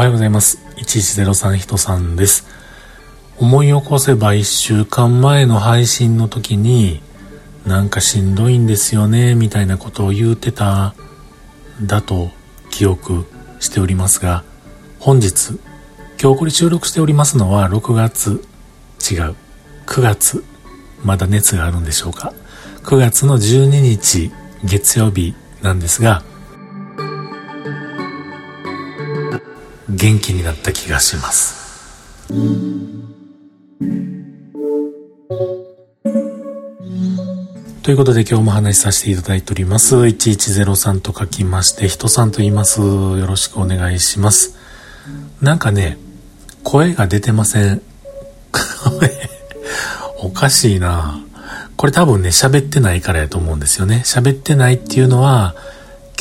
はようございます。1103人さんです。思い起こせば1週間前の配信の時に、なんかしんどいんですよね、みたいなことを言うてた、だと記憶しておりますが、本日、今日これ収録しておりますのは6月、違う、9月、まだ熱があるんでしょうか。9月の12日月曜日なんですが、元気になった気がします。ということで今日も話しさせていただいております。1103と書きまして、人さんと言います。よろしくお願いします。なんかね、声が出てません。おかしいなこれ多分ね、喋ってないからやと思うんですよね。喋ってないっていうのは、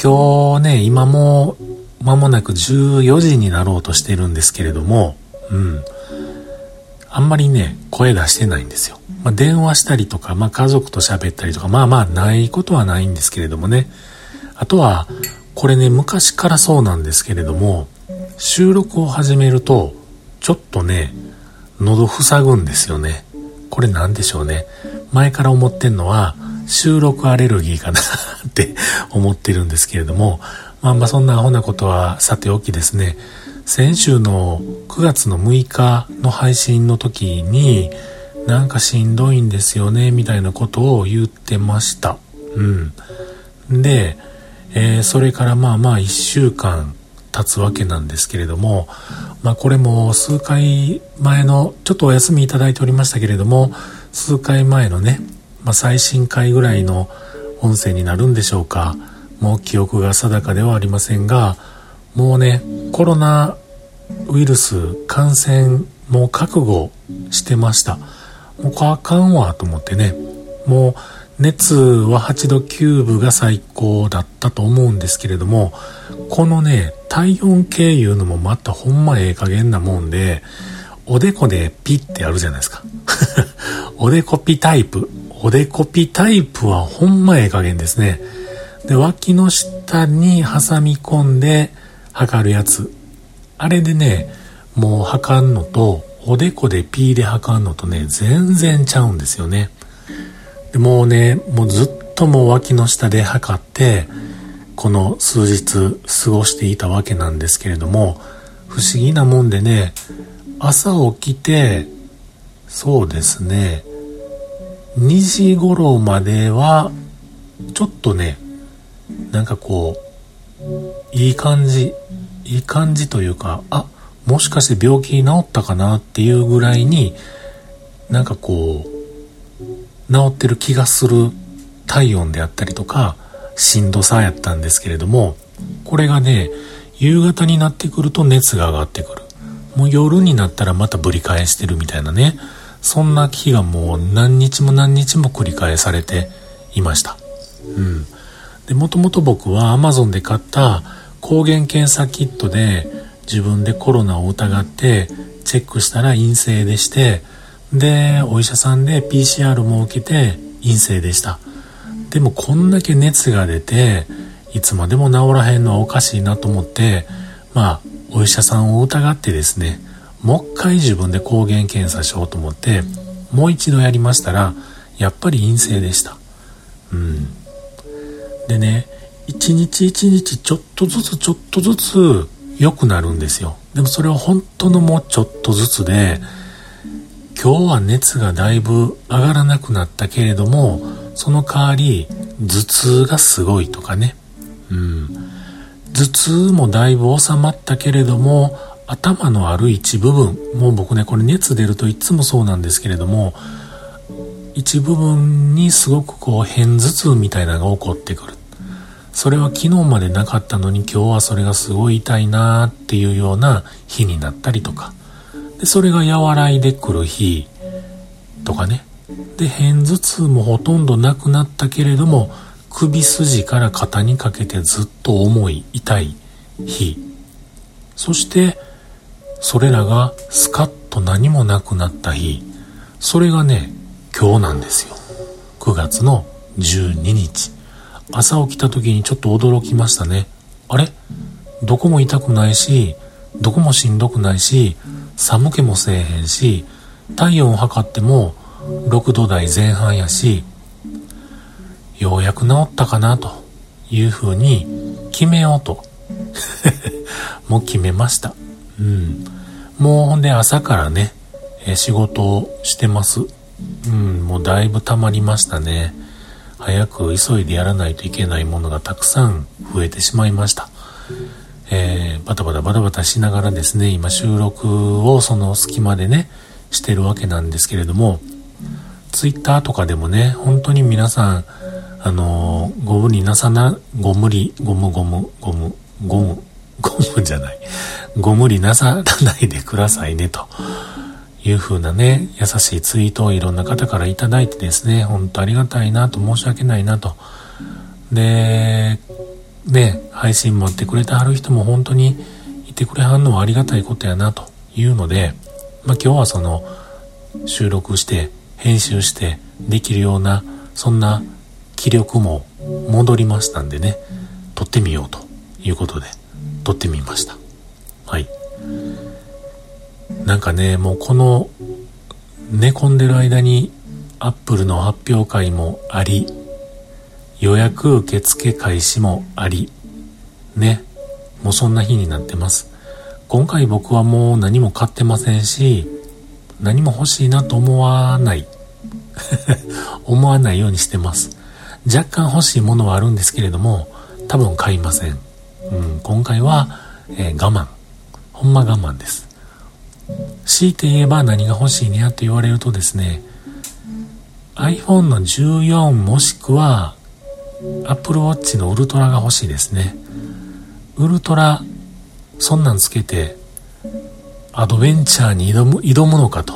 今日ね、今も間もなく14時になろうとしてるんですけれども、うん。あんまりね、声出してないんですよ。まあ、電話したりとか、まあ、家族と喋ったりとか、まあまあないことはないんですけれどもね。あとは、これね、昔からそうなんですけれども、収録を始めると、ちょっとね、喉塞ぐんですよね。これなんでしょうね。前から思ってんのは、収録アレルギーかなって思ってるんですけれども、まあまあそんなアホなことはさておきですね、先週の9月の6日の配信の時に、なんかしんどいんですよね、みたいなことを言ってました。うん。で、えー、それからまあまあ1週間経つわけなんですけれども、まあこれも数回前の、ちょっとお休みいただいておりましたけれども、数回前のね、まあ最新回ぐらいの音声になるんでしょうか。もう記憶が定かではありませんが、もうね、コロナウイルス感染もう覚悟してました。もうこれあかんわと思ってね、もう熱は8度9分が最高だったと思うんですけれども、このね、体温計いうのもまたほんまええ加減なもんで、おでこでピッてやるじゃないですか。おでこピタイプ。おでこピタイプはほんまええ加減ですね。で、脇の下に挟み込んで測るやつ。あれでね、もう測んのと、おでこでピーで測んのとね、全然ちゃうんですよね。でもうね、もうずっともう脇の下で測って、この数日過ごしていたわけなんですけれども、不思議なもんでね、朝起きて、そうですね、2時頃までは、ちょっとね、なんかこう、いい感じ、いい感じというか、あ、もしかして病気治ったかなっていうぐらいに、なんかこう、治ってる気がする体温であったりとか、しんどさやったんですけれども、これがね、夕方になってくると熱が上がってくる。もう夜になったらまたぶり返してるみたいなね、そんな日がもう何日も何日も繰り返されていました。うん。で、もともと僕は Amazon で買った抗原検査キットで自分でコロナを疑ってチェックしたら陰性でして、で、お医者さんで PCR も受けて陰性でした。でもこんだけ熱が出て、いつまでも治らへんのはおかしいなと思って、まあ、お医者さんを疑ってですね、もう一回自分で抗原検査しようと思って、もう一度やりましたら、やっぱり陰性でした。うん。でね、一日一日ちょっとずつちょっとずつ良くなるんですよ。でもそれは本当のもうちょっとずつで、今日は熱がだいぶ上がらなくなったけれども、その代わり頭痛がすごいとかね。うん。頭痛もだいぶ収まったけれども、頭のある一部分、もう僕ね、これ熱出るといつもそうなんですけれども、一部分にすごくこう変頭痛みたいなのが起こってくる。それは昨日までなかったのに今日はそれがすごい痛いなっていうような日になったりとか。で、それが和らいでくる日とかね。で、片頭痛もほとんどなくなったけれども、首筋から肩にかけてずっと重い、痛い日。そして、それらがスカッと何もなくなった日。それがね、今日なんですよ。9月の12日。朝起きた時にちょっと驚きましたね。あれ？どこも痛くないし、どこもしんどくないし、寒気もせえへんし、体温を測っても6度台前半やし、ようやく治ったかなというふうに決めようと。もう決めました。うん。もうほんで朝からね、え仕事をしてます。うん、もうだいぶ溜まりましたね。早く急いでやらないといけないものがたくさん増えてしまいました。えー、バタバタバタバタしながらですね、今収録をその隙間でね、してるわけなんですけれども、ツイッターとかでもね、本当に皆さん、あのー、ご無理なさな、ご無理、ごむごむ、ごむ、ごむ、ごむじゃない。ご無理なさらないでくださいね、という風なね、優しいツイートをいろんな方からいただいてですね、本当ありがたいなと、申し訳ないなと。で、ね、配信待ってくれてはる人も本当にいてくれはんのはありがたいことやなというので、まあ、今日はその収録して編集してできるようなそんな気力も戻りましたんでね撮ってみようということで撮ってみましたなんかねもうこの寝込んでる間にアップルの発表会もあり予約受付開始もありね。もうそんな日になってます。今回僕はもう何も買ってませんし何も欲しいなと思わない。思わないようにしてます。若干欲しいものはあるんですけれども多分買いません、うん、今回は、えー、我慢。ほんま我慢です。強いて言えば何が欲しいねやと言われるとですね iPhone の14もしくは Apple Watch のウルトラが欲しいですね。ウルトラそんなんつけてアドベンチャーに挑む挑むのかと。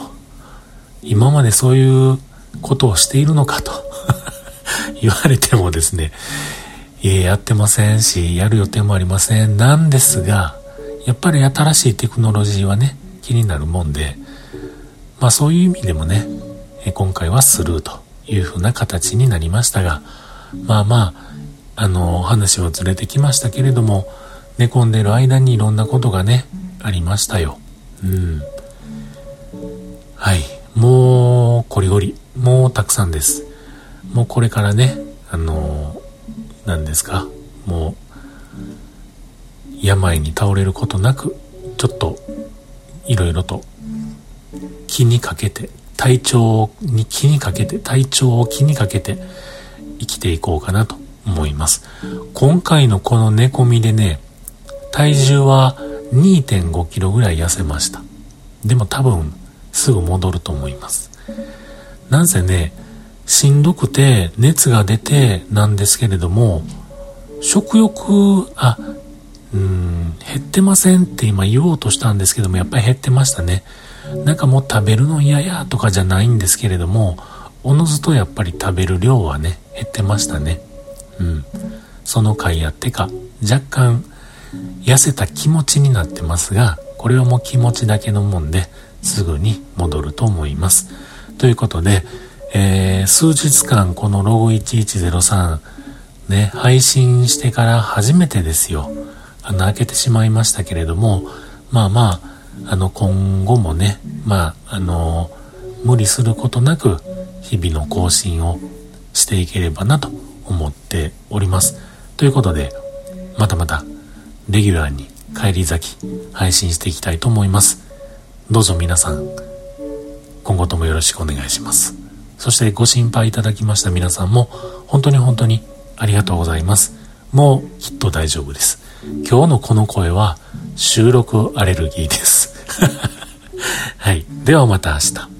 今までそういうことをしているのかと。言われてもですね、いえ、やってませんし、やる予定もありません。なんですが、やっぱり新しいテクノロジーはね、気になるもんで、まあそういう意味でもね、今回はスルーという風な形になりましたが、まあまあ、あの、話はずれてきましたけれども、寝込んでる間にいろんなことがね、ありましたよ。うん。はい。もう、こりごり。もうたくさんです。もうこれからね、あの何ですか、もう、病に倒れることなく、ちょっと、いろいろと、気にかけて、体調に気にかけて、体調を気にかけて、生きていこうかなと思います。今回のこの寝込みでね、体重は2.5キロぐらい痩せました。でも多分、すぐ戻ると思います。なんせね、しんどくて熱が出てなんですけれども食欲あうん減ってませんって今言おうとしたんですけどもやっぱり減ってましたね。なんかもう食べるの嫌やとかじゃないんですけれどもおのずとやっぱり食べる量はね減ってましたね。うん。その回やってか若干痩せた気持ちになってますがこれはもう気持ちだけのもんですぐに戻ると思います。ということでえー、数日間このロゴ1103ね、配信してから初めてですよ。あの、開けてしまいましたけれども、まあまあ、あの、今後もね、まあ、あの、無理することなく、日々の更新をしていければなと思っております。ということで、またまた、レギュラーに帰り咲き、配信していきたいと思います。どうぞ皆さん、今後ともよろしくお願いします。そしてご心配いただきました皆さんも本当に本当にありがとうございます。もうきっと大丈夫です。今日のこの声は収録アレルギーです。はい。ではまた明日。